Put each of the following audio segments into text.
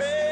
pray.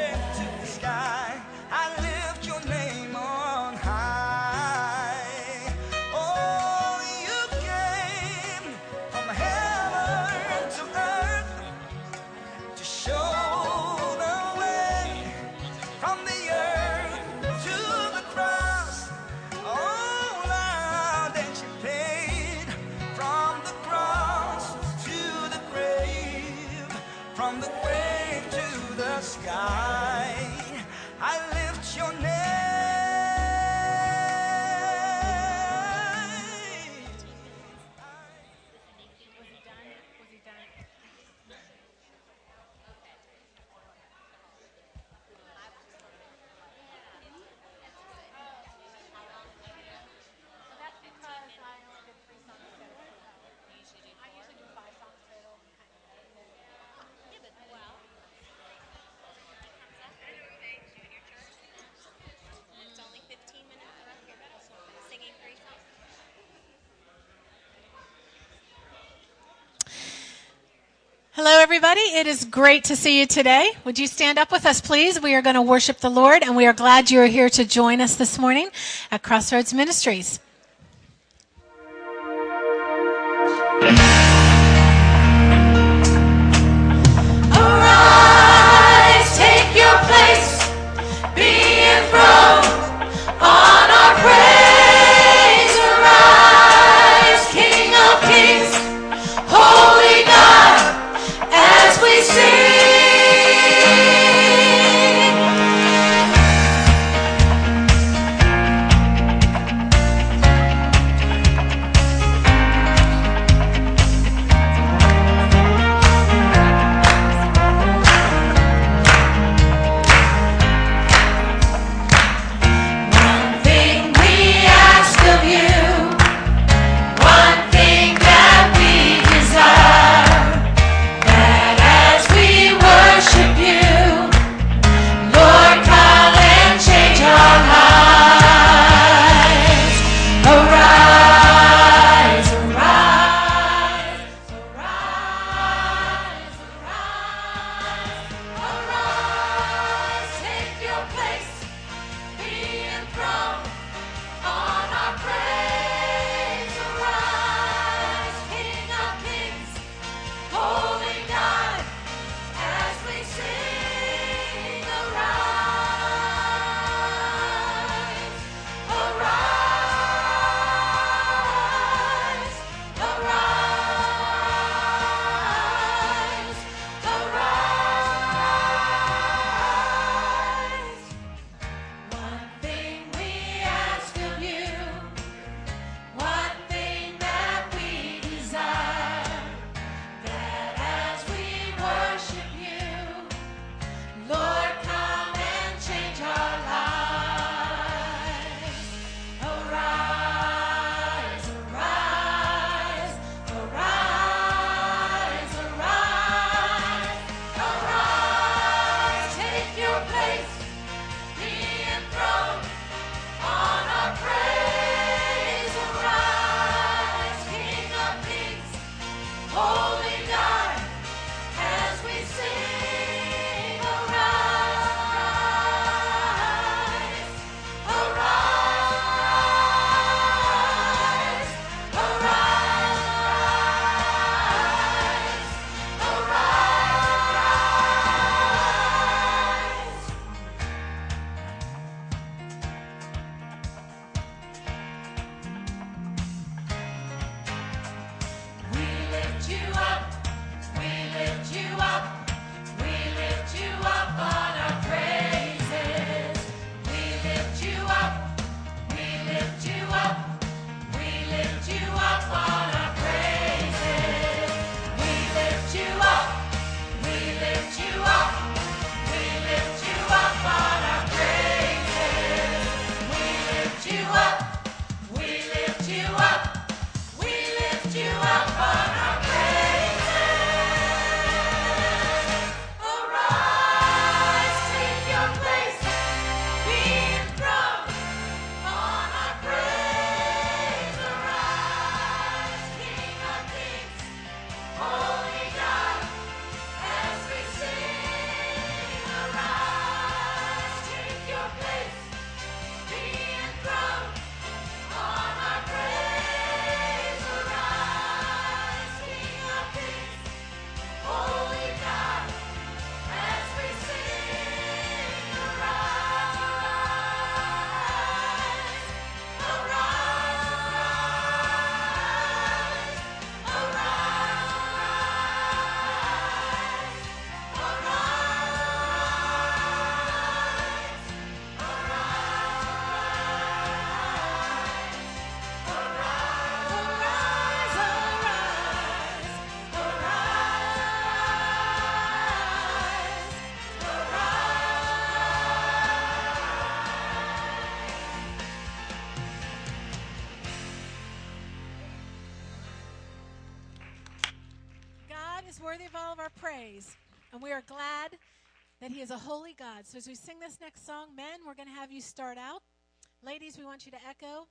Hello, everybody. It is great to see you today. Would you stand up with us, please? We are going to worship the Lord, and we are glad you are here to join us this morning at Crossroads Ministries. God. So as we sing this next song, men, we're going to have you start out. Ladies, we want you to echo.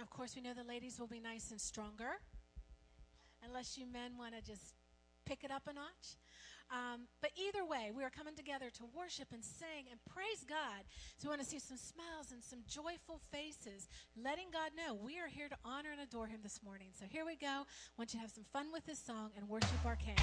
Of course, we know the ladies will be nice and stronger, unless you men want to just pick it up a notch. Um, but either way, we are coming together to worship and sing and praise God. So we want to see some smiles and some joyful faces, letting God know we are here to honor and adore Him this morning. So here we go. I want you to have some fun with this song and worship our King.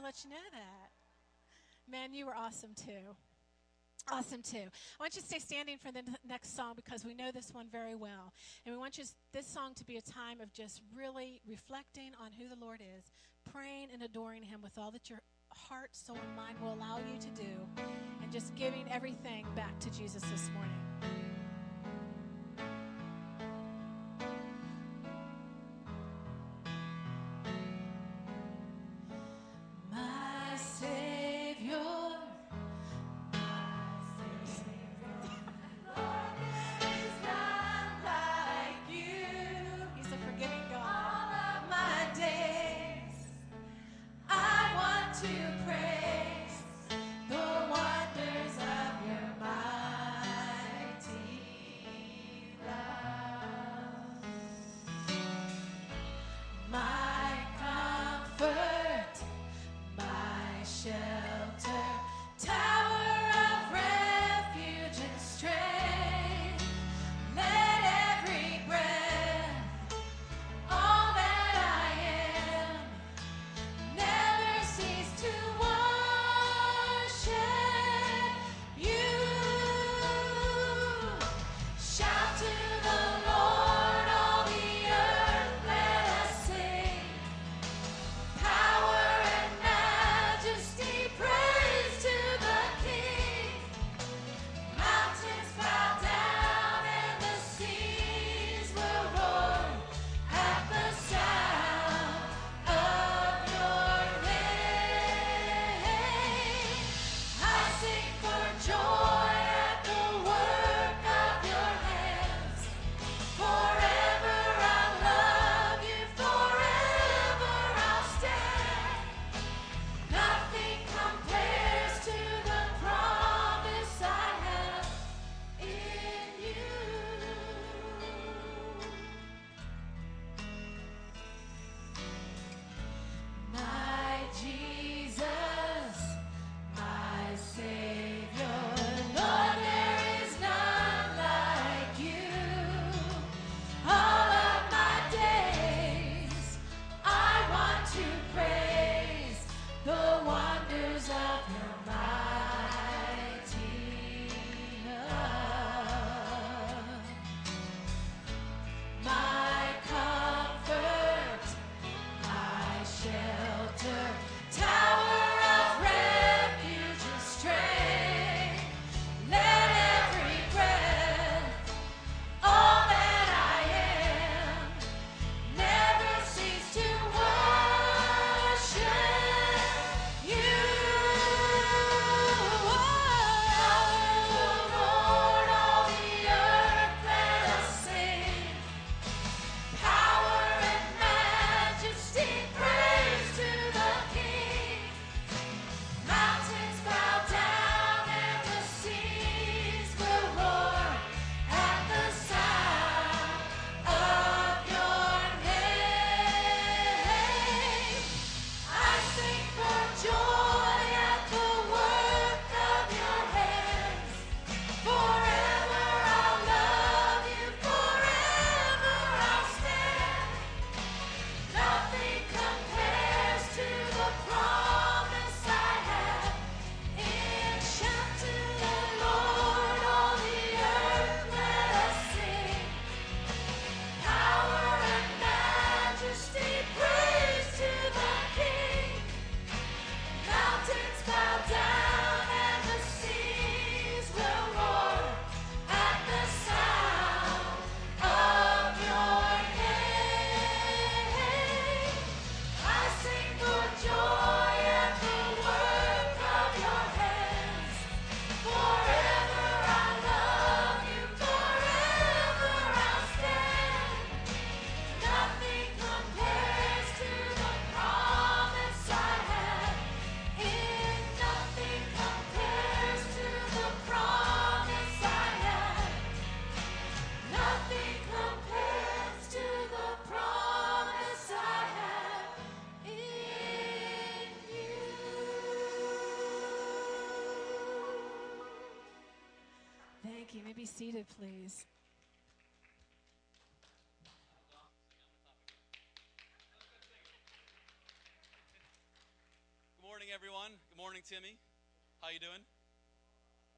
want to let you know that. Man, you were awesome too. Awesome too. I want you to stay standing for the next song because we know this one very well. And we want you, this song to be a time of just really reflecting on who the Lord is, praying and adoring Him with all that your heart, soul, and mind will allow you to do, and just giving everything back to Jesus this morning. Thank you. may be seated, please. Good morning, everyone. Good morning, Timmy. How you doing?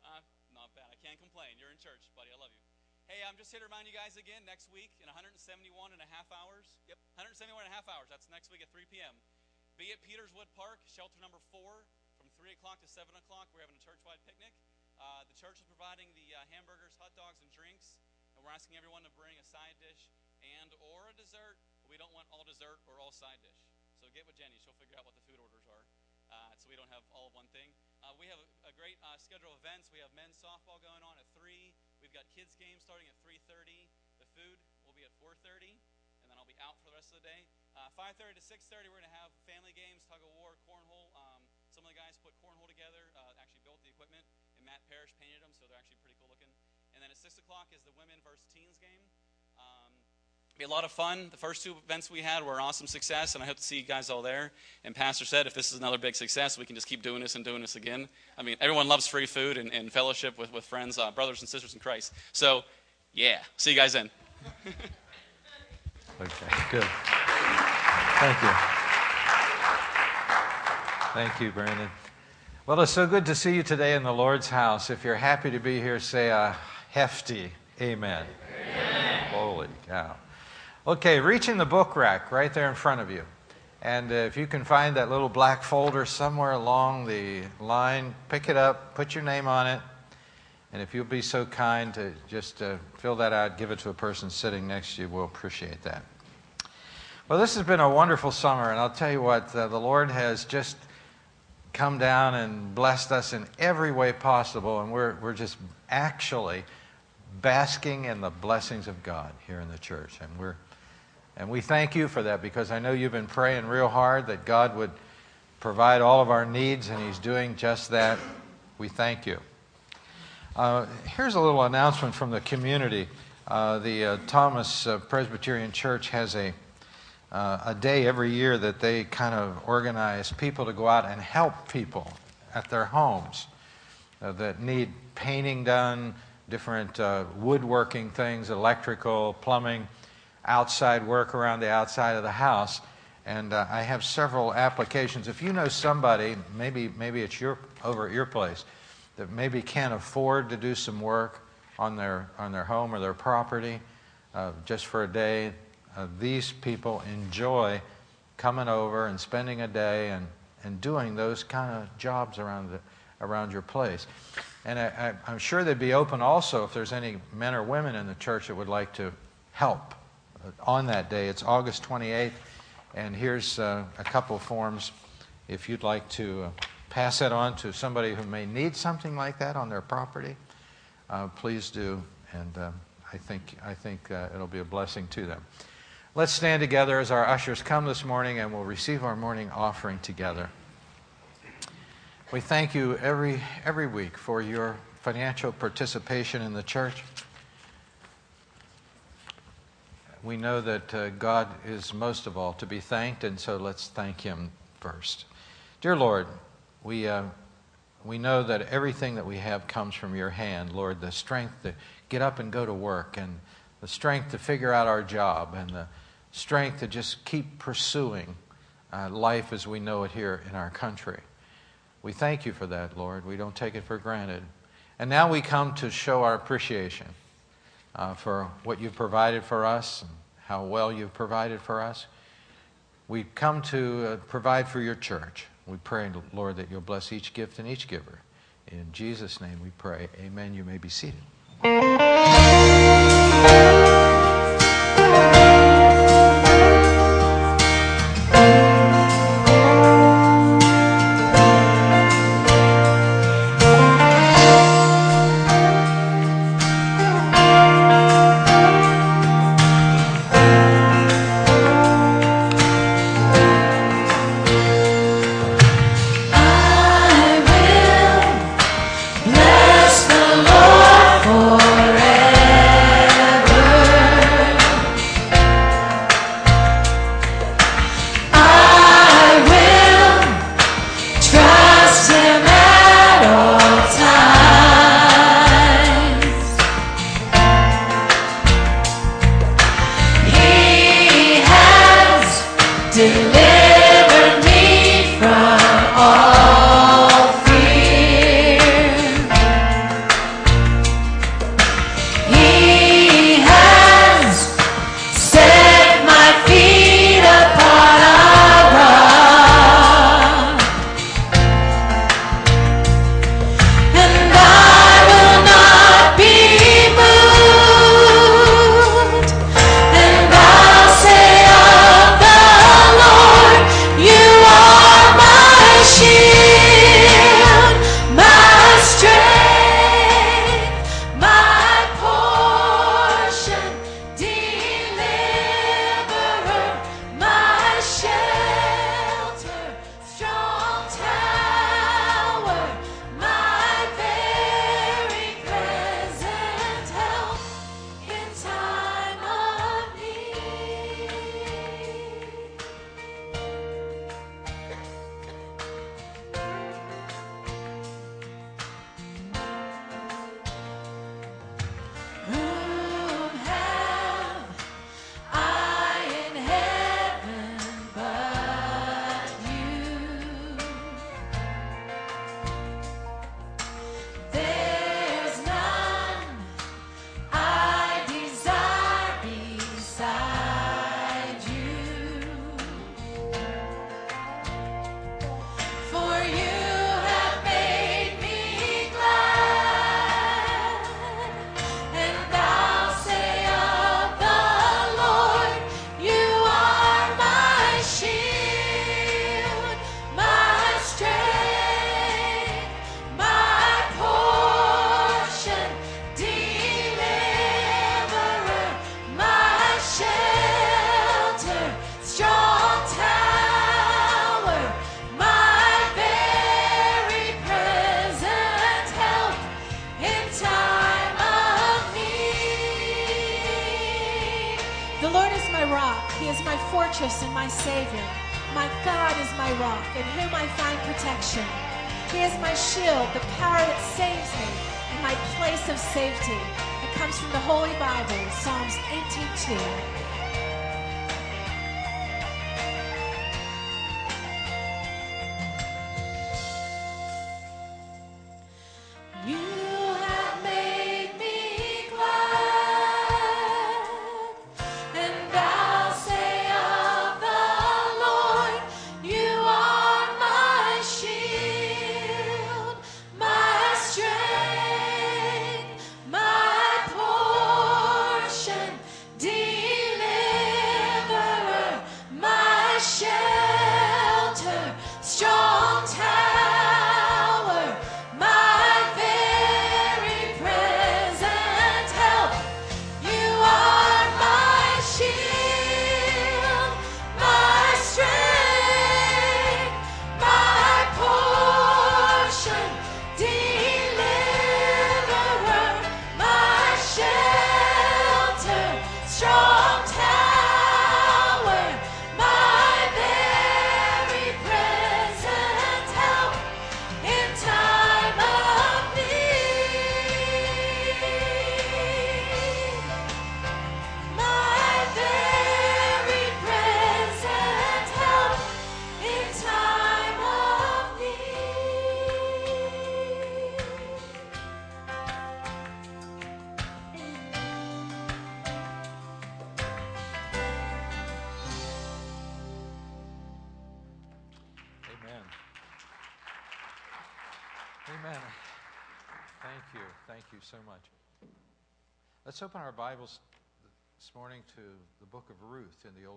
Uh, not bad. I can't complain. You're in church, buddy. I love you. Hey, I'm just here to remind you guys again next week in 171 and a half hours. Yep, 171 and a half hours. That's next week at 3 p.m. Be at Peterswood Park, shelter number four, from 3 o'clock to 7 o'clock. We're having a churchwide picnic. Uh, the church is providing the uh, hamburgers, hot dogs, and drinks, and we're asking everyone to bring a side dish and or a dessert. We don't want all dessert or all side dish. So get with Jenny; she'll figure out what the food orders are, uh, so we don't have all of one thing. Uh, we have a, a great uh, schedule of events. We have men's softball going on at three. We've got kids games starting at 3:30. The food will be at 4:30, and then I'll be out for the rest of the day. Uh, 5:30 to 6:30, we're going to have family games, tug of war, cornhole. Um, some of the guys put cornhole together, uh, actually built the equipment, Matt Parrish painted them, so they're actually pretty cool looking. And then at 6 o'clock is the women versus teens game. Um, be a lot of fun. The first two events we had were an awesome success, and I hope to see you guys all there. And Pastor said if this is another big success, we can just keep doing this and doing this again. I mean, everyone loves free food and, and fellowship with, with friends, uh, brothers and sisters in Christ. So, yeah, see you guys then. Okay, good. Thank you. Thank you, Brandon. Well, it's so good to see you today in the Lord's house. If you're happy to be here, say a hefty amen. amen. Holy cow. Okay, reaching the book rack right there in front of you. And uh, if you can find that little black folder somewhere along the line, pick it up, put your name on it. And if you'll be so kind to just uh, fill that out, give it to a person sitting next to you, we'll appreciate that. Well, this has been a wonderful summer, and I'll tell you what, uh, the Lord has just come down and blessed us in every way possible, and we're, we're just actually basking in the blessings of God here in the church. And, we're, and we thank you for that because I know you've been praying real hard that God would provide all of our needs, and He's doing just that. We thank you. Uh, here's a little announcement from the community. Uh, the uh, Thomas uh, Presbyterian Church has a uh, a day every year that they kind of organize people to go out and help people at their homes uh, that need painting done, different uh, woodworking things, electrical, plumbing, outside work around the outside of the house. And uh, I have several applications. If you know somebody, maybe maybe it's your over at your place, that maybe can't afford to do some work on their on their home or their property, uh, just for a day, uh, these people enjoy coming over and spending a day and, and doing those kind of jobs around, the, around your place. And I, I'm sure they'd be open also if there's any men or women in the church that would like to help uh, on that day. It's August 28th, and here's uh, a couple forms if you'd like to uh, pass that on to somebody who may need something like that on their property. Uh, please do, and um, I think, I think uh, it'll be a blessing to them. Let's stand together as our ushers come this morning and we'll receive our morning offering together. We thank you every, every week for your financial participation in the church. We know that uh, God is most of all to be thanked, and so let's thank Him first. Dear Lord, we, uh, we know that everything that we have comes from your hand, Lord, the strength to get up and go to work, and the strength to figure out our job, and the strength to just keep pursuing uh, life as we know it here in our country. We thank you for that, Lord. We don't take it for granted. And now we come to show our appreciation uh, for what you've provided for us and how well you've provided for us. We come to uh, provide for your church. We pray, Lord, that you'll bless each gift and each giver. In Jesus' name we pray. Amen. You may be seated.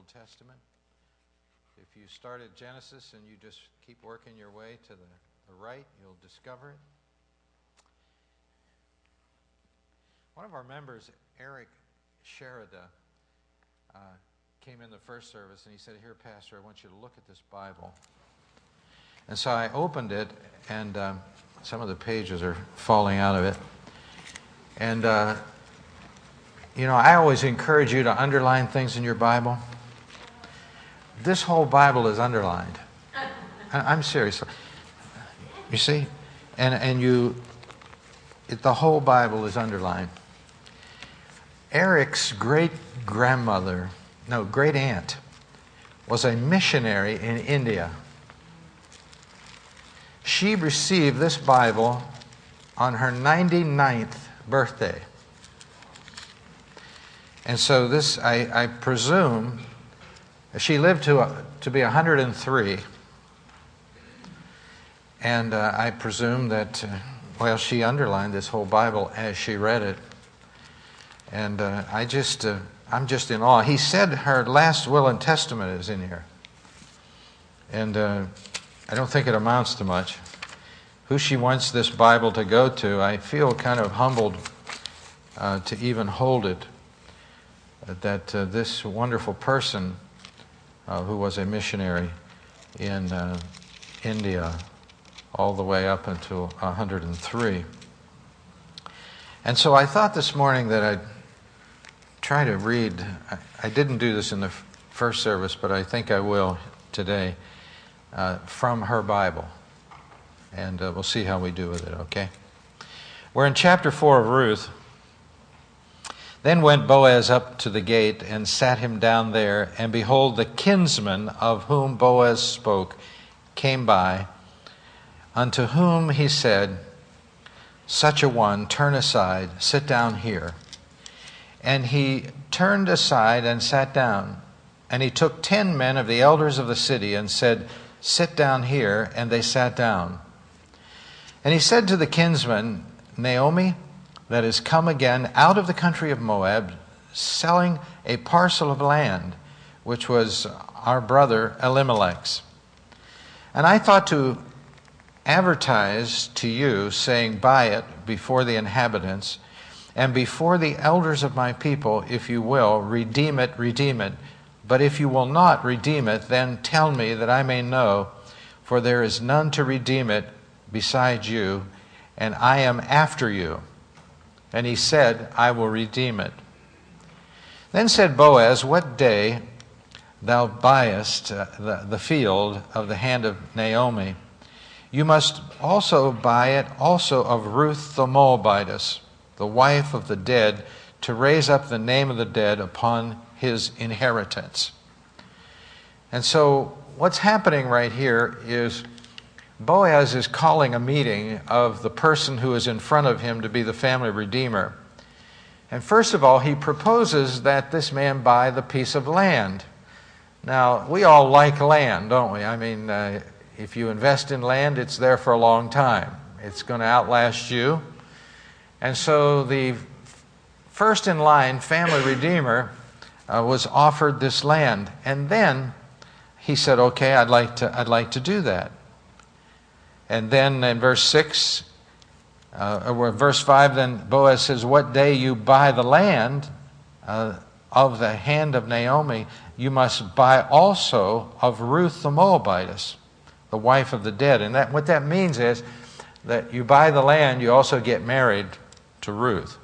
Old Testament. If you start at Genesis and you just keep working your way to the, the right, you'll discover it. One of our members, Eric Sherida, uh, came in the first service and he said, Here, Pastor, I want you to look at this Bible. And so I opened it, and um, some of the pages are falling out of it. And, uh, you know, I always encourage you to underline things in your Bible. This whole Bible is underlined. I'm serious. You see? And, and you, it, the whole Bible is underlined. Eric's great grandmother, no, great aunt, was a missionary in India. She received this Bible on her 99th birthday. And so this, I, I presume, she lived to, uh, to be 103. And uh, I presume that, uh, well, she underlined this whole Bible as she read it. And uh, I just, uh, I'm just in awe. He said her last will and testament is in here. And uh, I don't think it amounts to much. Who she wants this Bible to go to, I feel kind of humbled to even hold it. That this wonderful person, who was a missionary in uh, India, all the way up until 103. And so I thought this morning that I'd try to read. I, I didn't do this in the f- first service, but I think I will today uh, from her Bible. And uh, we'll see how we do with it, okay? We're in chapter 4 of Ruth. Then went Boaz up to the gate and sat him down there, and behold, the kinsman of whom Boaz spoke came by, unto whom he said, Such a one, turn aside, sit down here. And he turned aside and sat down. And he took ten men of the elders of the city and said, Sit down here. And they sat down. And he said to the kinsman, Naomi, that is come again out of the country of Moab, selling a parcel of land, which was our brother Elimelech's. And I thought to advertise to you, saying, Buy it before the inhabitants and before the elders of my people, if you will, redeem it, redeem it. But if you will not redeem it, then tell me that I may know, for there is none to redeem it besides you, and I am after you. And he said, I will redeem it. Then said Boaz, What day thou buyest uh, the, the field of the hand of Naomi, you must also buy it also of Ruth the Moabitess, the wife of the dead, to raise up the name of the dead upon his inheritance. And so, what's happening right here is Boaz is calling a meeting of the person who is in front of him to be the family redeemer. And first of all, he proposes that this man buy the piece of land. Now, we all like land, don't we? I mean, uh, if you invest in land, it's there for a long time, it's going to outlast you. And so the first in line family redeemer uh, was offered this land. And then he said, Okay, I'd like to, I'd like to do that. And then in verse 6, uh, or verse 5, then Boaz says, What day you buy the land uh, of the hand of Naomi, you must buy also of Ruth the Moabitess, the wife of the dead. And that, what that means is that you buy the land, you also get married to Ruth.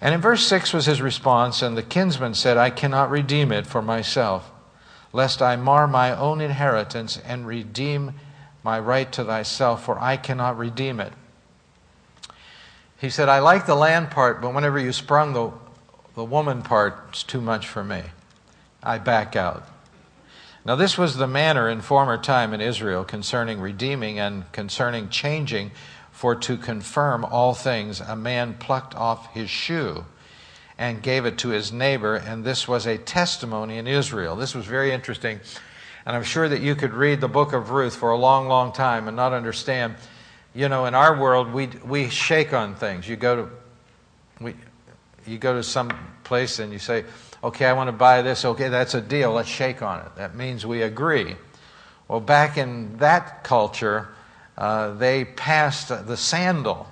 And in verse 6 was his response, and the kinsman said, I cannot redeem it for myself, lest I mar my own inheritance and redeem my right to thyself, for I cannot redeem it. He said, I like the land part, but whenever you sprung the, the woman part, it's too much for me. I back out. Now, this was the manner in former time in Israel concerning redeeming and concerning changing, for to confirm all things, a man plucked off his shoe and gave it to his neighbor, and this was a testimony in Israel. This was very interesting, and I'm sure that you could read the book of Ruth for a long, long time and not understand. You know, in our world, we, we shake on things. You go to, we, you go to some place and you say, okay, I want to buy this. Okay, that's a deal. Let's shake on it. That means we agree. Well, back in that culture, uh, they passed the sandal,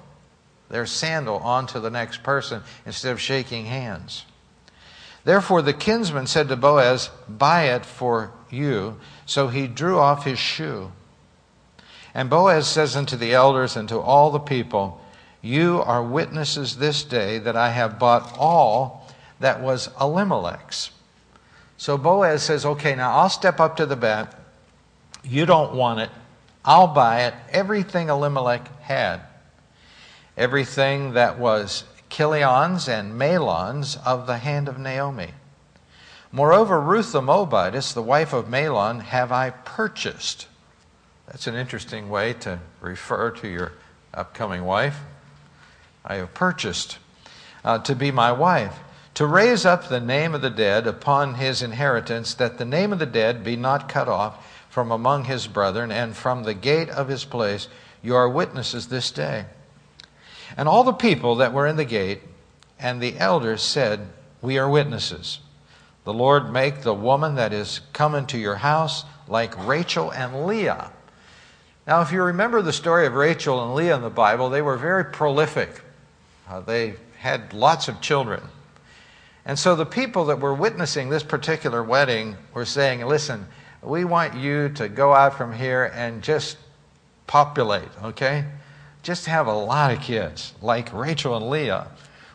their sandal, on to the next person instead of shaking hands. Therefore, the kinsman said to Boaz, Buy it for you. So he drew off his shoe. And Boaz says unto the elders and to all the people, You are witnesses this day that I have bought all that was Elimelech's. So Boaz says, Okay, now I'll step up to the bat. You don't want it. I'll buy it. Everything Elimelech had. Everything that was Chilion's and Mahlon's of the hand of Naomi. Moreover, Ruth the Moabitess, the wife of Mahlon, have I purchased. That's an interesting way to refer to your upcoming wife. I have purchased uh, to be my wife, to raise up the name of the dead upon his inheritance, that the name of the dead be not cut off from among his brethren, and from the gate of his place you are witnesses this day. And all the people that were in the gate and the elders said, We are witnesses. The Lord make the woman that is come into your house like Rachel and Leah. Now, if you remember the story of Rachel and Leah in the Bible, they were very prolific. Uh, they had lots of children. And so the people that were witnessing this particular wedding were saying, Listen, we want you to go out from here and just populate, okay? Just have a lot of kids, like Rachel and Leah,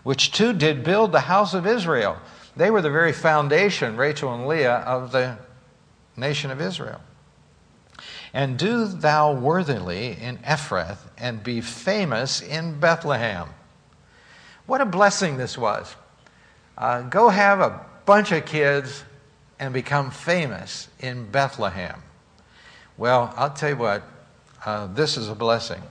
which too did build the house of Israel. They were the very foundation, Rachel and Leah, of the nation of Israel. And do thou worthily in Ephrath, and be famous in Bethlehem. What a blessing this was. Uh, go have a bunch of kids and become famous in Bethlehem. Well, I'll tell you what, uh, this is a blessing.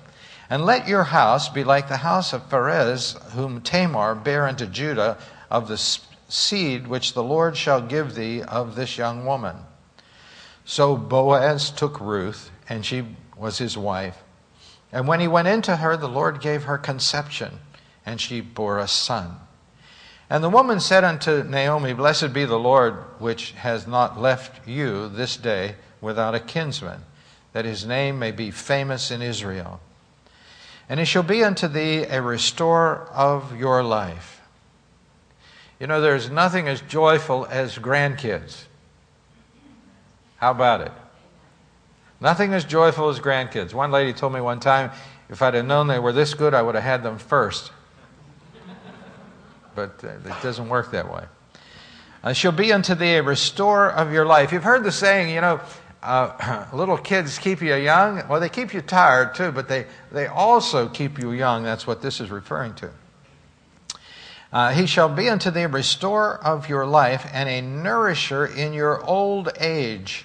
And let your house be like the house of Perez, whom Tamar bare unto Judah, of the seed which the Lord shall give thee of this young woman. So Boaz took Ruth, and she was his wife. And when he went into her, the Lord gave her conception, and she bore a son. And the woman said unto Naomi, Blessed be the Lord, which has not left you this day without a kinsman, that his name may be famous in Israel. And it shall be unto thee a restorer of your life. You know, there's nothing as joyful as grandkids. How about it? Nothing as joyful as grandkids. One lady told me one time, if I'd have known they were this good, I would have had them first but uh, it doesn't work that way. Uh, she'll be unto thee a restorer of your life. You've heard the saying, you know, uh, little kids keep you young. Well, they keep you tired too, but they, they also keep you young. That's what this is referring to. Uh, he shall be unto thee a restorer of your life and a nourisher in your old age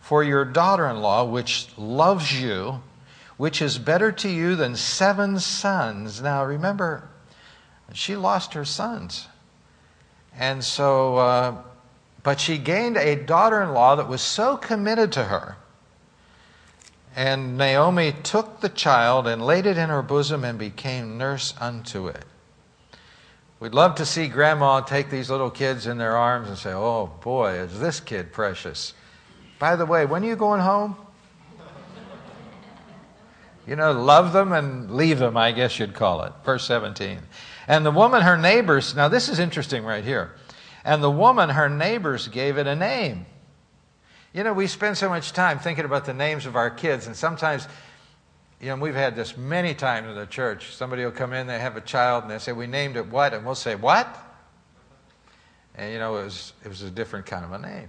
for your daughter in law, which loves you, which is better to you than seven sons. Now remember, she lost her sons. And so, uh, but she gained a daughter in law that was so committed to her. And Naomi took the child and laid it in her bosom and became nurse unto it. We'd love to see grandma take these little kids in their arms and say, Oh boy, is this kid precious. By the way, when are you going home? You know, love them and leave them, I guess you'd call it. Verse 17. And the woman, her neighbors, now this is interesting right here. And the woman, her neighbors, gave it a name. You know, we spend so much time thinking about the names of our kids, and sometimes, you know, we've had this many times in the church. Somebody will come in, they have a child, and they say, We named it what? And we'll say, What? And, you know, it was, it was a different kind of a name.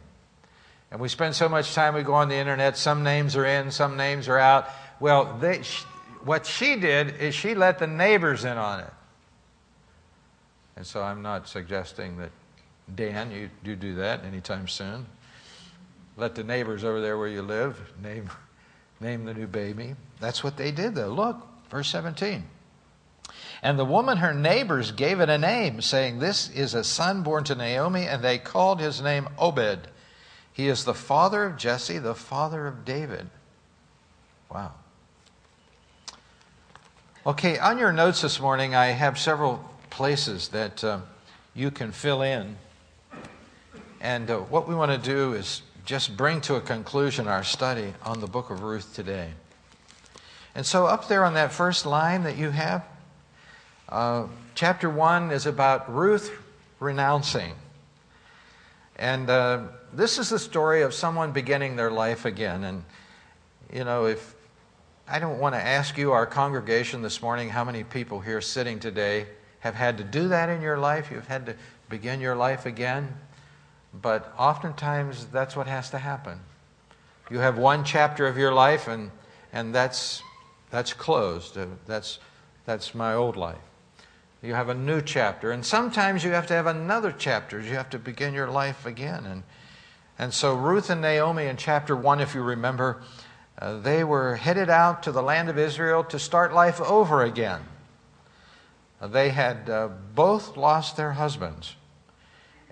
And we spend so much time, we go on the internet, some names are in, some names are out. Well, they, what she did is she let the neighbors in on it. And so I'm not suggesting that, Dan, you do do that anytime soon. Let the neighbors over there where you live name, name the new baby. That's what they did, though. Look, verse 17. And the woman, her neighbors, gave it a name, saying, This is a son born to Naomi, and they called his name Obed. He is the father of Jesse, the father of David. Wow. Okay, on your notes this morning, I have several places that uh, you can fill in. And uh, what we want to do is just bring to a conclusion our study on the book of Ruth today. And so, up there on that first line that you have, uh, chapter 1 is about Ruth renouncing. And uh, this is the story of someone beginning their life again. And, you know, if I don't want to ask you, our congregation this morning, how many people here sitting today have had to do that in your life. You've had to begin your life again. But oftentimes, that's what has to happen. You have one chapter of your life, and, and that's, that's closed. Uh, That's, that's my old life. You have a new chapter. And sometimes you have to have another chapter. You have to begin your life again. And, and so, Ruth and Naomi in chapter 1, if you remember, uh, they were headed out to the land of Israel to start life over again. Uh, They had uh, both lost their husbands,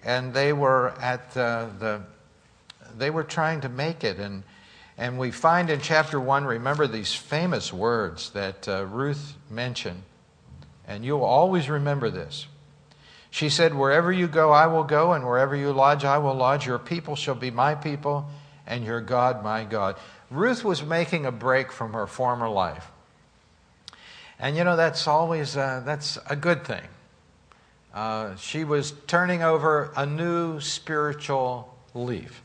and they were at uh, the. They were trying to make it, and and we find in chapter one. Remember these famous words that uh, Ruth mentioned, and you'll always remember this. She said, "Wherever you go, I will go, and wherever you lodge, I will lodge. Your people shall be my people, and your God my God." Ruth was making a break from her former life. And you know, that's always uh, that's a good thing. Uh, she was turning over a new spiritual leaf.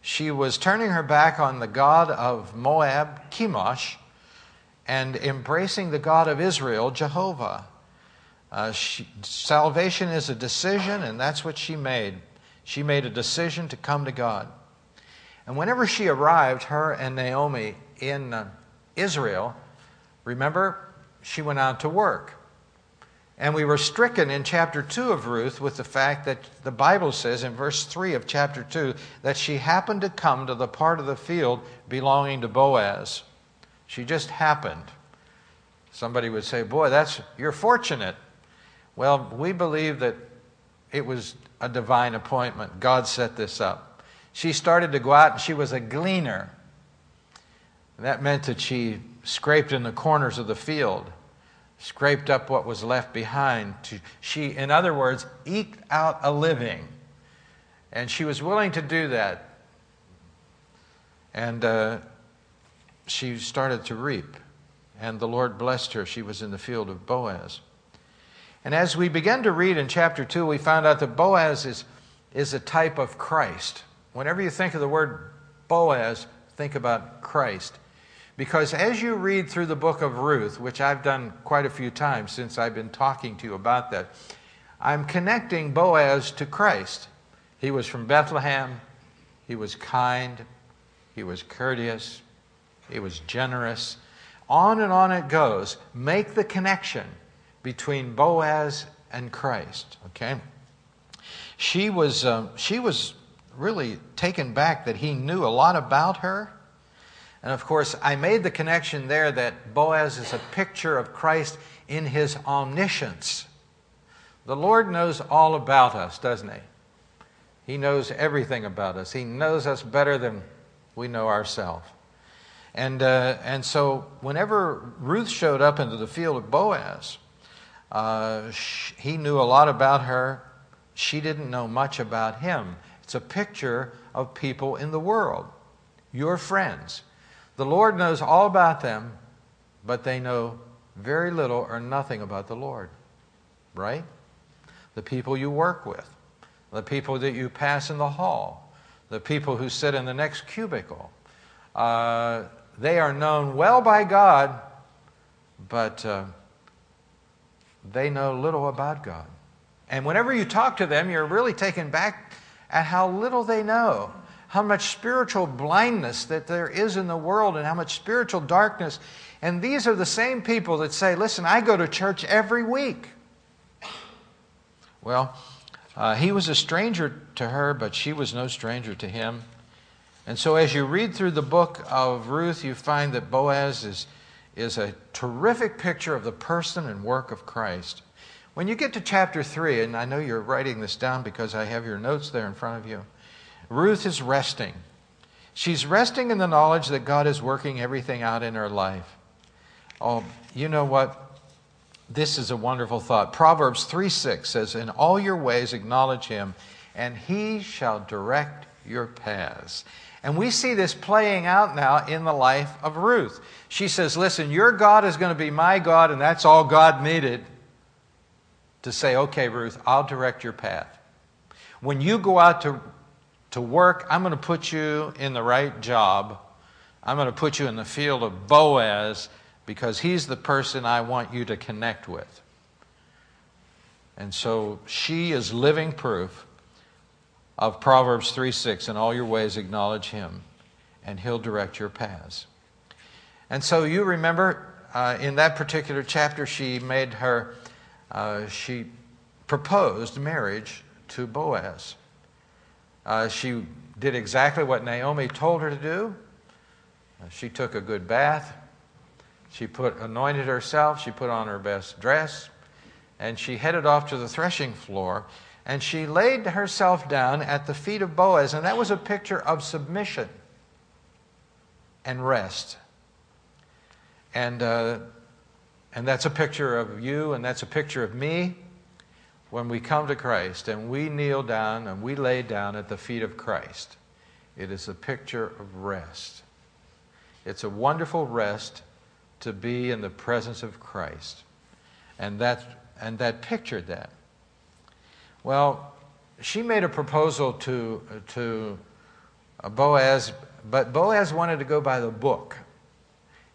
She was turning her back on the God of Moab, Chemosh, and embracing the God of Israel, Jehovah. Uh, she, salvation is a decision, and that's what she made. She made a decision to come to God. And whenever she arrived, her and Naomi in uh, Israel, remember, she went out to work. And we were stricken in chapter 2 of Ruth with the fact that the Bible says in verse 3 of chapter 2 that she happened to come to the part of the field belonging to Boaz. She just happened. Somebody would say, Boy, that's you're fortunate. Well, we believe that it was a divine appointment. God set this up. She started to go out and she was a gleaner. And That meant that she scraped in the corners of the field, scraped up what was left behind. To, she, in other words, eked out a living. And she was willing to do that. And uh, she started to reap. And the Lord blessed her. She was in the field of Boaz. And as we began to read in chapter 2, we found out that Boaz is, is a type of Christ. Whenever you think of the word Boaz, think about Christ. Because as you read through the book of Ruth, which I've done quite a few times since I've been talking to you about that, I'm connecting Boaz to Christ. He was from Bethlehem. He was kind. He was courteous. He was generous. On and on it goes. Make the connection between Boaz and Christ. Okay? She was, um, she was really taken back that he knew a lot about her. And of course, I made the connection there that Boaz is a picture of Christ in his omniscience. The Lord knows all about us, doesn't he? He knows everything about us. He knows us better than we know ourselves. And, uh, and so, whenever Ruth showed up into the field of Boaz, uh, sh- he knew a lot about her. She didn't know much about him. It's a picture of people in the world, your friends. The Lord knows all about them, but they know very little or nothing about the Lord, right? The people you work with, the people that you pass in the hall, the people who sit in the next cubicle. Uh, they are known well by God, but uh, they know little about God. And whenever you talk to them, you're really taken back at how little they know, how much spiritual blindness that there is in the world, and how much spiritual darkness. And these are the same people that say, Listen, I go to church every week. Well, uh, he was a stranger to her, but she was no stranger to him. And so, as you read through the book of Ruth, you find that Boaz is, is a terrific picture of the person and work of Christ. When you get to chapter 3, and I know you're writing this down because I have your notes there in front of you, Ruth is resting. She's resting in the knowledge that God is working everything out in her life. Oh, you know what? This is a wonderful thought. Proverbs 3 6 says, In all your ways acknowledge him, and he shall direct your paths. And we see this playing out now in the life of Ruth. She says, Listen, your God is going to be my God, and that's all God needed to say, Okay, Ruth, I'll direct your path. When you go out to, to work, I'm going to put you in the right job. I'm going to put you in the field of Boaz because he's the person I want you to connect with. And so she is living proof of Proverbs 3 6. In all your ways, acknowledge him, and he'll direct your paths. And so you remember uh, in that particular chapter, she made her, uh, she proposed marriage to Boaz. Uh, she did exactly what Naomi told her to do. Uh, she took a good bath. She put anointed herself, she put on her best dress, and she headed off to the threshing floor, and she laid herself down at the feet of Boaz, and that was a picture of submission and rest. And, uh, and that's a picture of you, and that's a picture of me when we come to Christ and we kneel down and we lay down at the feet of Christ. It is a picture of rest. It's a wonderful rest to be in the presence of Christ. And that, and that pictured that. Well, she made a proposal to, to Boaz, but Boaz wanted to go by the book.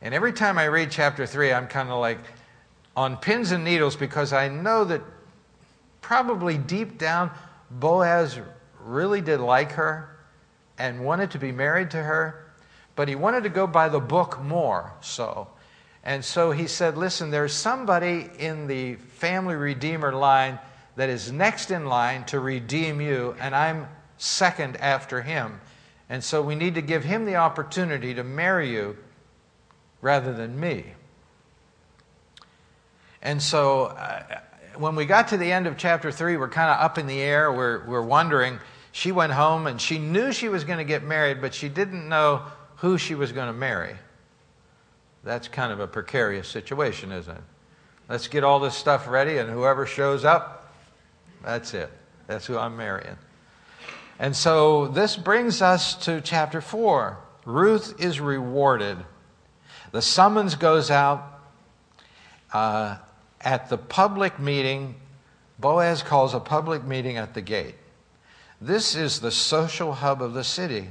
And every time I read chapter 3, I'm kind of like on pins and needles because I know that probably deep down, Boaz really did like her and wanted to be married to her, but he wanted to go by the book more so. And so he said, Listen, there's somebody in the family redeemer line that is next in line to redeem you, and I'm second after him. And so we need to give him the opportunity to marry you rather than me. And so uh, when we got to the end of chapter 3, we're kind of up in the air. We're, we're wondering. She went home and she knew she was going to get married, but she didn't know who she was going to marry. That's kind of a precarious situation, isn't it? Let's get all this stuff ready, and whoever shows up, that's it. That's who I'm marrying. And so this brings us to chapter 4. Ruth is rewarded. The summons goes out uh, at the public meeting. Boaz calls a public meeting at the gate. This is the social hub of the city.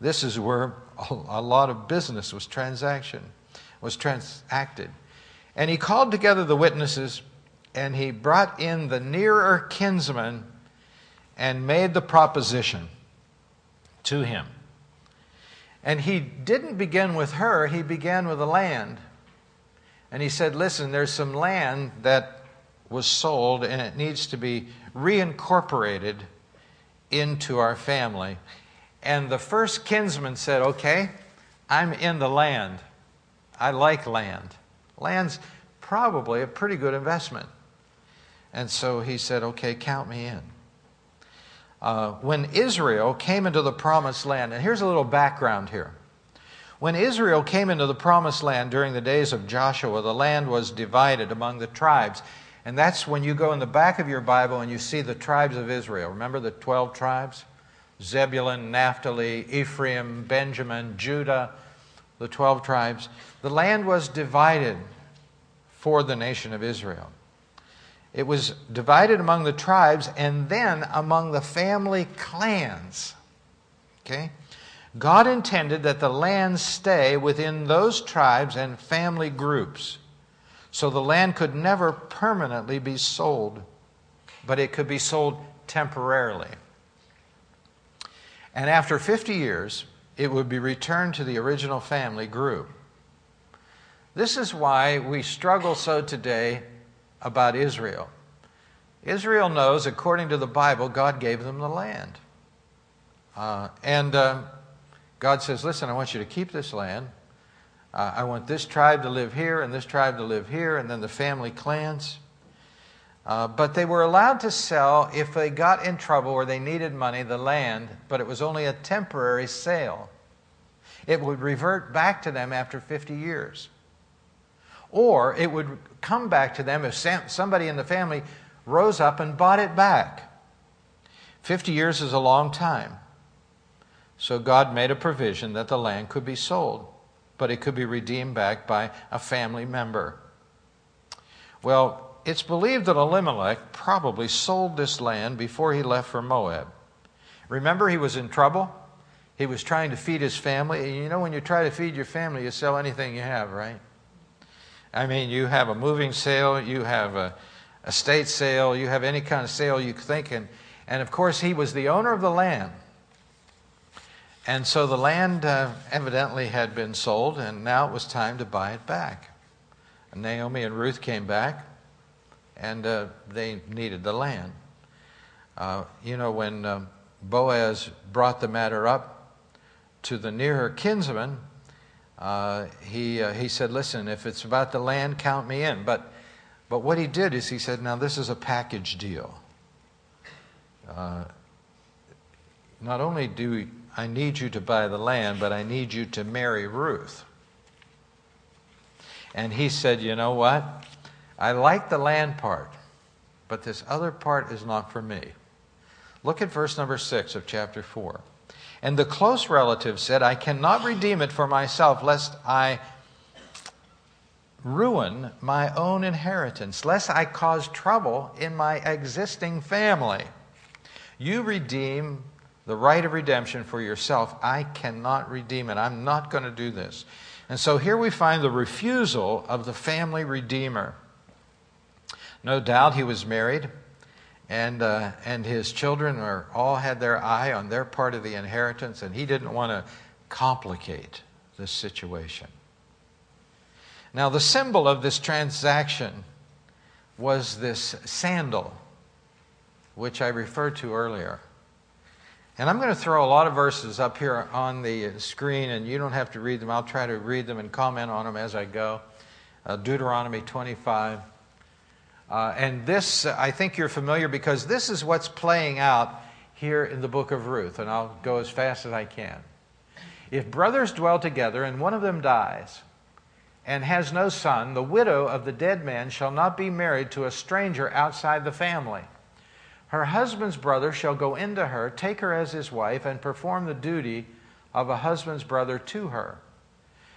This is where a lot of business was transaction was transacted. And he called together the witnesses and he brought in the nearer kinsman and made the proposition to him. And he didn't begin with her, he began with the land. And he said, Listen, there's some land that was sold and it needs to be reincorporated into our family. And the first kinsman said, Okay, I'm in the land. I like land. Land's probably a pretty good investment. And so he said, Okay, count me in. Uh, when Israel came into the promised land, and here's a little background here. When Israel came into the promised land during the days of Joshua, the land was divided among the tribes. And that's when you go in the back of your Bible and you see the tribes of Israel. Remember the 12 tribes? Zebulun, Naphtali, Ephraim, Benjamin, Judah, the 12 tribes. The land was divided for the nation of Israel. It was divided among the tribes and then among the family clans. Okay? God intended that the land stay within those tribes and family groups. So the land could never permanently be sold, but it could be sold temporarily. And after 50 years, it would be returned to the original family group. This is why we struggle so today about Israel. Israel knows, according to the Bible, God gave them the land. Uh, and uh, God says, Listen, I want you to keep this land. Uh, I want this tribe to live here and this tribe to live here, and then the family clans. Uh, but they were allowed to sell if they got in trouble or they needed money, the land, but it was only a temporary sale. It would revert back to them after 50 years. Or it would come back to them if somebody in the family rose up and bought it back. 50 years is a long time. So God made a provision that the land could be sold, but it could be redeemed back by a family member. Well, it's believed that Elimelech probably sold this land before he left for Moab. Remember, he was in trouble. He was trying to feed his family. And you know, when you try to feed your family, you sell anything you have, right? I mean, you have a moving sale, you have a estate sale, you have any kind of sale you think. And, and of course, he was the owner of the land. And so the land uh, evidently had been sold, and now it was time to buy it back. And Naomi and Ruth came back, and uh, they needed the land. Uh, you know, when um, Boaz brought the matter up to the nearer kinsman, uh, he, uh, he said, Listen, if it's about the land, count me in. But, but what he did is he said, Now, this is a package deal. Uh, not only do I need you to buy the land, but I need you to marry Ruth. And he said, You know what? I like the land part, but this other part is not for me. Look at verse number 6 of chapter 4. And the close relative said, I cannot redeem it for myself, lest I ruin my own inheritance, lest I cause trouble in my existing family. You redeem the right of redemption for yourself. I cannot redeem it. I'm not going to do this. And so here we find the refusal of the family redeemer. No doubt he was married, and, uh, and his children were, all had their eye on their part of the inheritance, and he didn't want to complicate this situation. Now, the symbol of this transaction was this sandal, which I referred to earlier. And I'm going to throw a lot of verses up here on the screen, and you don't have to read them. I'll try to read them and comment on them as I go. Uh, Deuteronomy 25. Uh, and this, I think you're familiar because this is what's playing out here in the book of Ruth. And I'll go as fast as I can. If brothers dwell together and one of them dies and has no son, the widow of the dead man shall not be married to a stranger outside the family. Her husband's brother shall go into her, take her as his wife, and perform the duty of a husband's brother to her.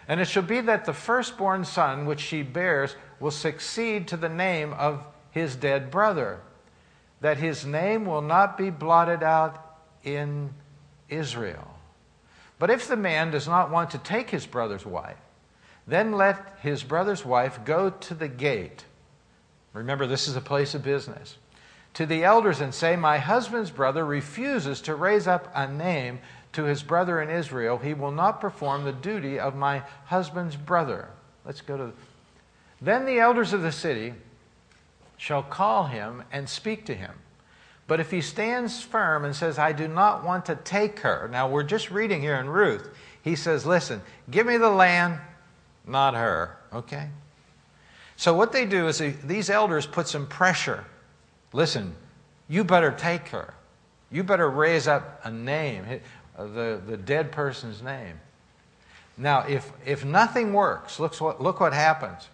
And it shall be that the firstborn son which she bears will succeed to the name of his dead brother, that his name will not be blotted out in Israel. But if the man does not want to take his brother's wife, then let his brother's wife go to the gate. Remember, this is a place of business. To the elders and say, My husband's brother refuses to raise up a name to his brother in Israel. He will not perform the duty of my husband's brother. Let's go to. Then the elders of the city shall call him and speak to him. But if he stands firm and says, I do not want to take her, now we're just reading here in Ruth, he says, Listen, give me the land, not her, okay? So what they do is they, these elders put some pressure. Listen, you better take her. You better raise up a name, uh, the, the dead person's name. Now, if, if nothing works, look what, look what happens.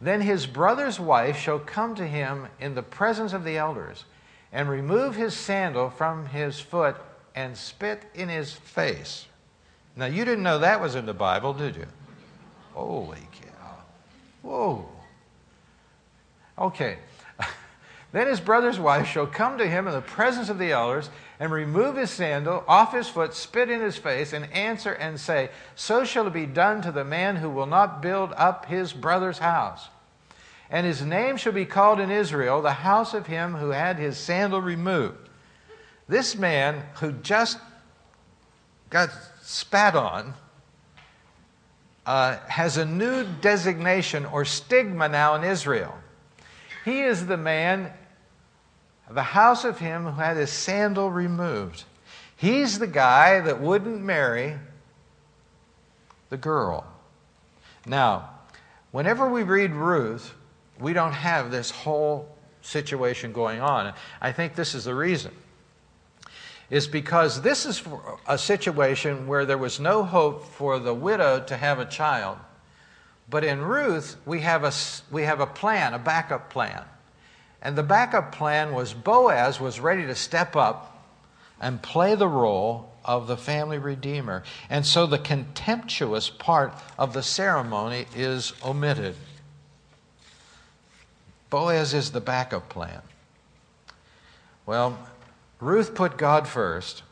Then his brother's wife shall come to him in the presence of the elders and remove his sandal from his foot and spit in his face. Now, you didn't know that was in the Bible, did you? Holy cow. Whoa. Okay. Then his brother's wife shall come to him in the presence of the elders and remove his sandal off his foot, spit in his face, and answer and say, So shall it be done to the man who will not build up his brother's house. And his name shall be called in Israel the house of him who had his sandal removed. This man who just got spat on uh, has a new designation or stigma now in Israel. He is the man, the house of him who had his sandal removed. He's the guy that wouldn't marry the girl. Now, whenever we read Ruth, we don't have this whole situation going on. I think this is the reason. Is because this is a situation where there was no hope for the widow to have a child. But in Ruth, we have a, we have a plan, a backup plan. And the backup plan was Boaz was ready to step up and play the role of the family redeemer. And so the contemptuous part of the ceremony is omitted. Boaz is the backup plan. Well, Ruth put God first,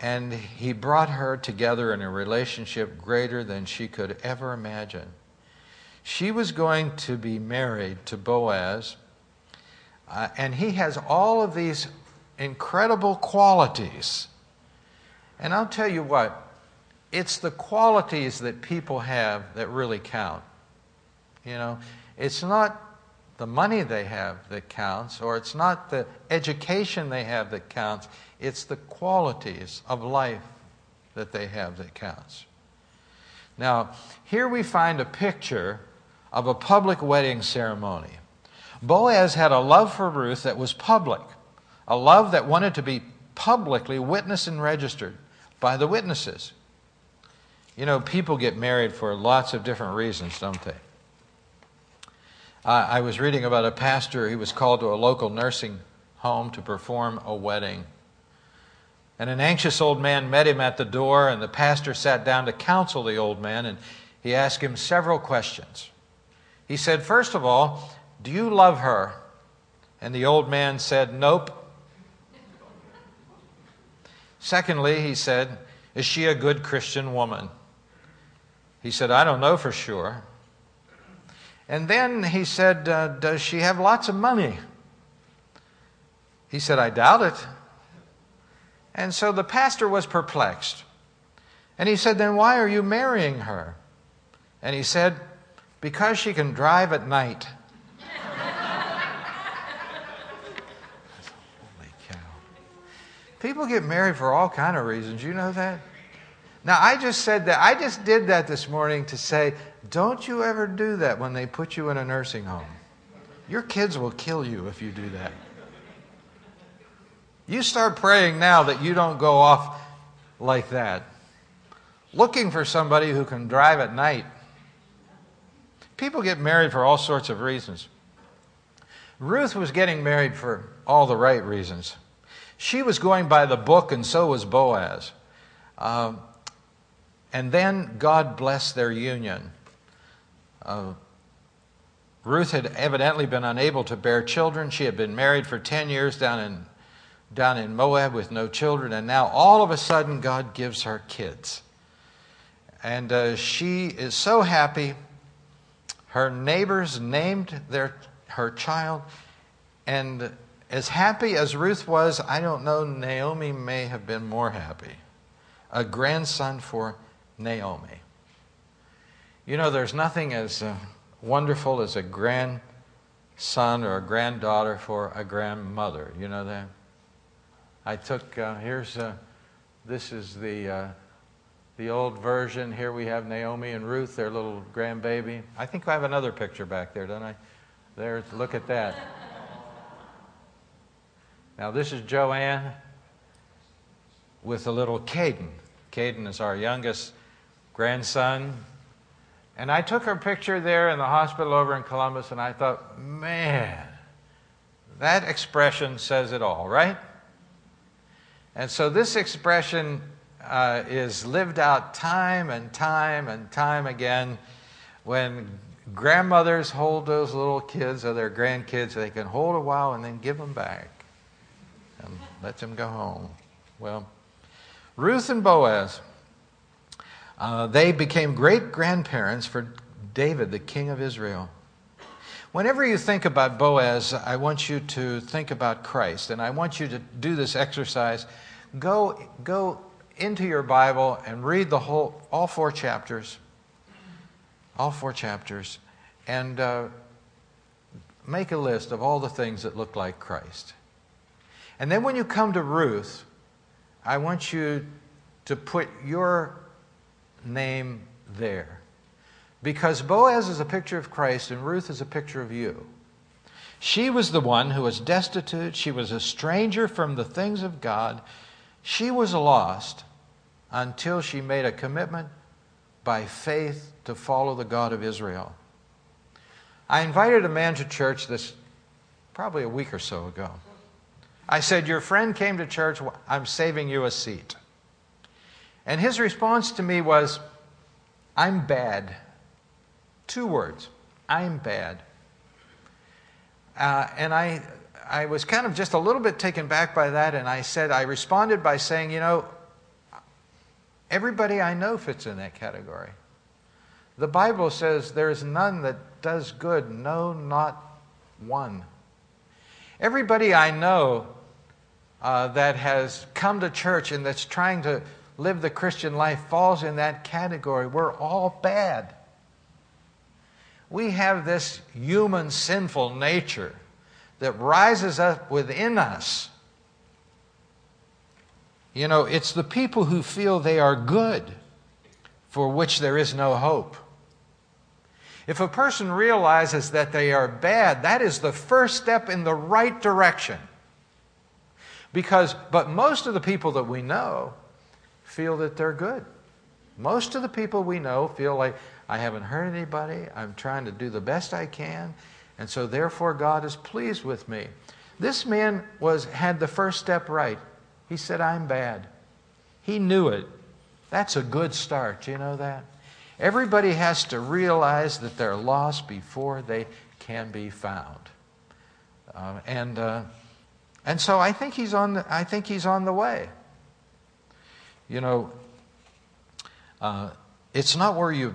and he brought her together in a relationship greater than she could ever imagine. She was going to be married to Boaz, uh, and he has all of these incredible qualities. And I'll tell you what, it's the qualities that people have that really count. You know, it's not the money they have that counts, or it's not the education they have that counts, it's the qualities of life that they have that counts. Now, here we find a picture of a public wedding ceremony. Boaz had a love for Ruth that was public, a love that wanted to be publicly witnessed and registered by the witnesses. You know, people get married for lots of different reasons, don't they? Uh, I was reading about a pastor, he was called to a local nursing home to perform a wedding. And an anxious old man met him at the door, and the pastor sat down to counsel the old man, and he asked him several questions. He said, First of all, do you love her? And the old man said, Nope. Secondly, he said, Is she a good Christian woman? He said, I don't know for sure. And then he said, uh, Does she have lots of money? He said, I doubt it. And so the pastor was perplexed. And he said, Then why are you marrying her? And he said, Because she can drive at night. Holy cow. People get married for all kind of reasons. You know that? Now, I just said that. I just did that this morning to say, don't you ever do that when they put you in a nursing home. Your kids will kill you if you do that. You start praying now that you don't go off like that. Looking for somebody who can drive at night. People get married for all sorts of reasons. Ruth was getting married for all the right reasons. She was going by the book, and so was Boaz. Uh, and then God blessed their union. Uh, Ruth had evidently been unable to bear children. She had been married for 10 years down in, down in Moab with no children, and now all of a sudden God gives her kids. And uh, she is so happy. Her neighbors named their, her child, and as happy as Ruth was, I don't know, Naomi may have been more happy. A grandson for Naomi. You know, there's nothing as uh, wonderful as a grandson or a granddaughter for a grandmother. You know that? I took, uh, here's, uh, this is the, uh, the old version. Here we have Naomi and Ruth, their little grandbaby. I think I have another picture back there, don't I? There, look at that. Now, this is Joanne with a little Caden. Caden is our youngest grandson. And I took her picture there in the hospital over in Columbus, and I thought, man, that expression says it all, right? And so this expression uh, is lived out time and time and time again when grandmothers hold those little kids or their grandkids, they can hold a while and then give them back and let them go home. Well, Ruth and Boaz, uh, they became great grandparents for David, the king of Israel. Whenever you think about Boaz, I want you to think about Christ, and I want you to do this exercise. Go, go into your Bible and read the whole, all four chapters, all four chapters, and uh, make a list of all the things that look like Christ. And then when you come to Ruth, I want you to put your name there. Because Boaz is a picture of Christ and Ruth is a picture of you. She was the one who was destitute. She was a stranger from the things of God. She was lost until she made a commitment by faith to follow the God of Israel. I invited a man to church this probably a week or so ago. I said, Your friend came to church, I'm saving you a seat. And his response to me was, I'm bad. Two words I'm bad. Uh, and I, I was kind of just a little bit taken back by that, and I said, I responded by saying, You know, everybody I know fits in that category. The Bible says there's none that does good, no, not one. Everybody I know uh, that has come to church and that's trying to live the Christian life falls in that category. We're all bad we have this human sinful nature that rises up within us. You know, it's the people who feel they are good for which there is no hope. If a person realizes that they are bad, that is the first step in the right direction. Because, but most of the people that we know feel that they're good. Most of the people we know feel like, I haven't hurt anybody. I'm trying to do the best I can. And so therefore God is pleased with me. This man was had the first step right. He said, I'm bad. He knew it. That's a good start. Do you know that? Everybody has to realize that they're lost before they can be found. Uh, and, uh, and so I think he's on the, I think he's on the way. You know, uh, it's not where you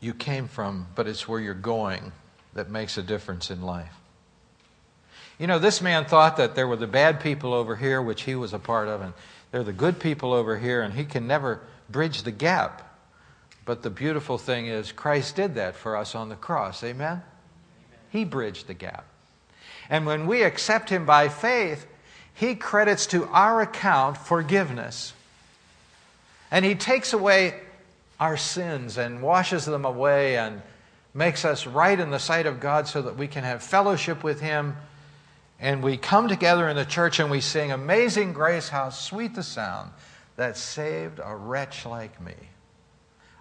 you came from, but it's where you're going that makes a difference in life. You know, this man thought that there were the bad people over here, which he was a part of, and there are the good people over here, and he can never bridge the gap. But the beautiful thing is, Christ did that for us on the cross. Amen? Amen? He bridged the gap. And when we accept him by faith, he credits to our account forgiveness. And he takes away our sins and washes them away and makes us right in the sight of God so that we can have fellowship with Him. And we come together in the church and we sing, Amazing Grace, how sweet the sound that saved a wretch like me.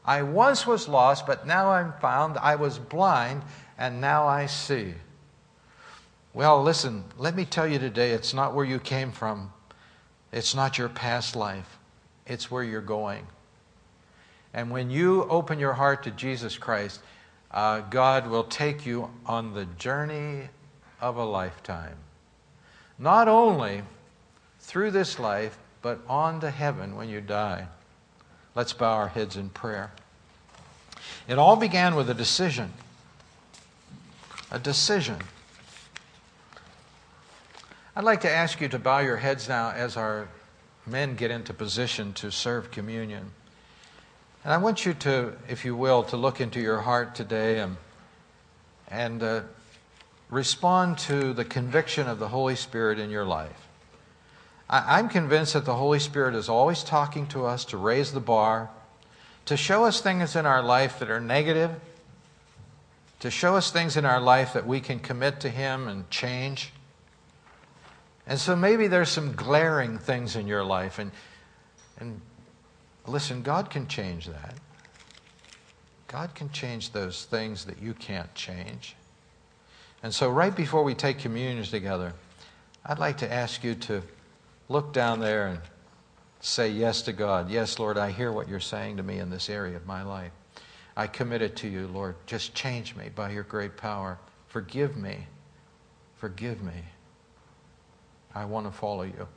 I once was lost, but now I'm found. I was blind, and now I see. Well, listen, let me tell you today it's not where you came from, it's not your past life, it's where you're going. And when you open your heart to Jesus Christ, uh, God will take you on the journey of a lifetime. Not only through this life, but on to heaven when you die. Let's bow our heads in prayer. It all began with a decision. A decision. I'd like to ask you to bow your heads now as our men get into position to serve communion. And I want you to, if you will, to look into your heart today and, and uh, respond to the conviction of the Holy Spirit in your life. I, I'm convinced that the Holy Spirit is always talking to us to raise the bar, to show us things in our life that are negative, to show us things in our life that we can commit to Him and change. And so maybe there's some glaring things in your life, and, and listen, God can change that. God can change those things that you can't change. And so, right before we take communion together, I'd like to ask you to look down there and say yes to God. Yes, Lord, I hear what you're saying to me in this area of my life. I commit it to you, Lord. Just change me by your great power. Forgive me. Forgive me. I want to follow you.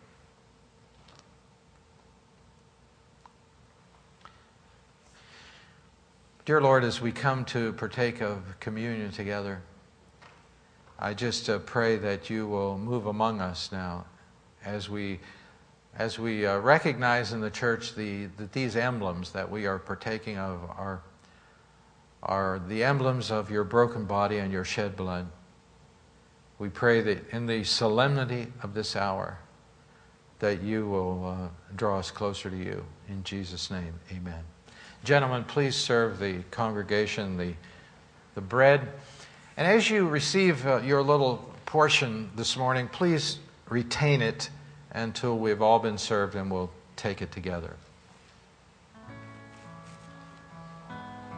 Dear Lord, as we come to partake of communion together, I just uh, pray that you will move among us now as we, as we uh, recognize in the church the, that these emblems that we are partaking of are, are the emblems of your broken body and your shed blood. We pray that in the solemnity of this hour, that you will uh, draw us closer to you. In Jesus' name, amen. Gentlemen, please serve the congregation the, the bread. And as you receive uh, your little portion this morning, please retain it until we've all been served and we'll take it together.